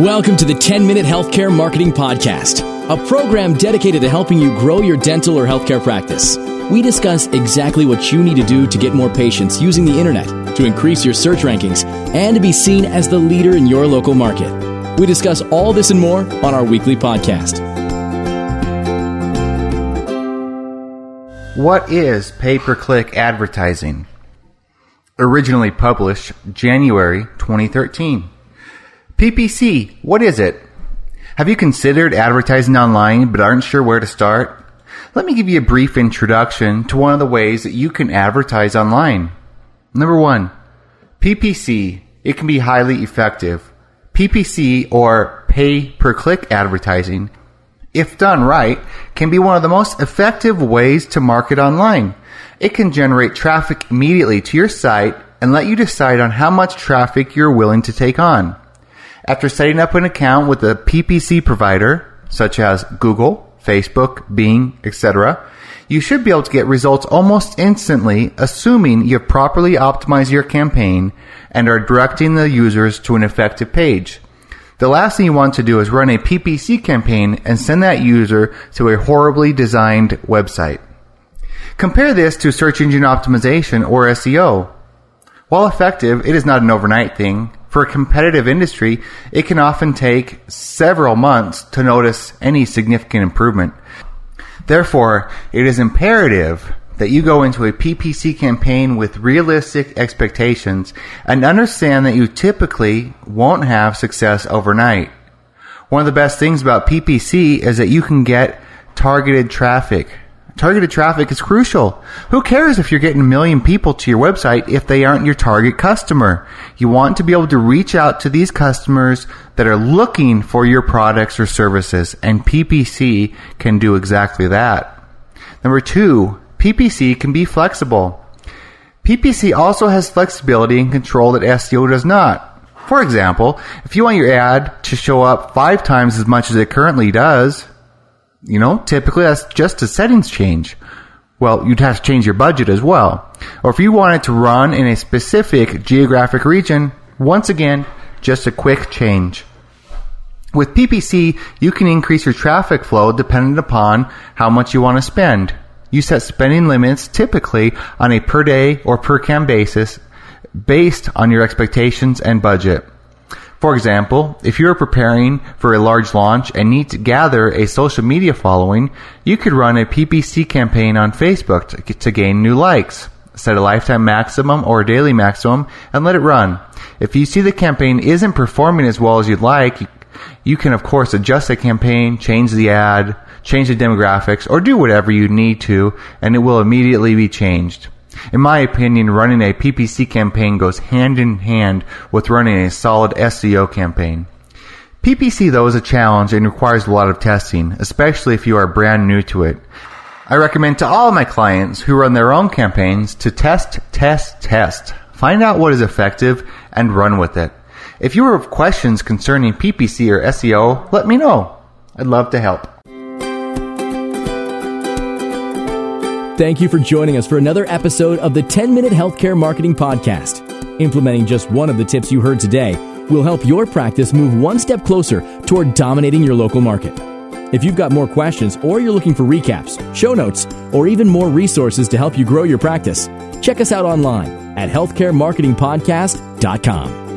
Welcome to the 10 Minute Healthcare Marketing Podcast, a program dedicated to helping you grow your dental or healthcare practice. We discuss exactly what you need to do to get more patients using the internet, to increase your search rankings, and to be seen as the leader in your local market. We discuss all this and more on our weekly podcast. What is pay per click advertising? Originally published January 2013. PPC, what is it? Have you considered advertising online but aren't sure where to start? Let me give you a brief introduction to one of the ways that you can advertise online. Number one, PPC. It can be highly effective. PPC or pay per click advertising, if done right, can be one of the most effective ways to market online. It can generate traffic immediately to your site and let you decide on how much traffic you're willing to take on. After setting up an account with a PPC provider, such as Google, Facebook, Bing, etc., you should be able to get results almost instantly, assuming you've properly optimized your campaign and are directing the users to an effective page. The last thing you want to do is run a PPC campaign and send that user to a horribly designed website. Compare this to search engine optimization or SEO. While effective, it is not an overnight thing. For a competitive industry, it can often take several months to notice any significant improvement. Therefore, it is imperative that you go into a PPC campaign with realistic expectations and understand that you typically won't have success overnight. One of the best things about PPC is that you can get targeted traffic Targeted traffic is crucial. Who cares if you're getting a million people to your website if they aren't your target customer? You want to be able to reach out to these customers that are looking for your products or services, and PPC can do exactly that. Number two, PPC can be flexible. PPC also has flexibility and control that SEO does not. For example, if you want your ad to show up five times as much as it currently does, you know, typically that's just a settings change. Well, you'd have to change your budget as well. Or if you wanted to run in a specific geographic region, once again, just a quick change. With PPC, you can increase your traffic flow dependent upon how much you want to spend. You set spending limits typically on a per day or per cam basis based on your expectations and budget. For example, if you are preparing for a large launch and need to gather a social media following, you could run a PPC campaign on Facebook to, to gain new likes. Set a lifetime maximum or a daily maximum and let it run. If you see the campaign isn't performing as well as you'd like, you can of course adjust the campaign, change the ad, change the demographics, or do whatever you need to, and it will immediately be changed. In my opinion, running a PPC campaign goes hand in hand with running a solid SEO campaign. PPC though is a challenge and requires a lot of testing, especially if you are brand new to it. I recommend to all my clients who run their own campaigns to test, test, test. Find out what is effective and run with it. If you have questions concerning PPC or SEO, let me know. I'd love to help. Thank you for joining us for another episode of the 10 Minute Healthcare Marketing Podcast. Implementing just one of the tips you heard today will help your practice move one step closer toward dominating your local market. If you've got more questions or you're looking for recaps, show notes, or even more resources to help you grow your practice, check us out online at healthcaremarketingpodcast.com.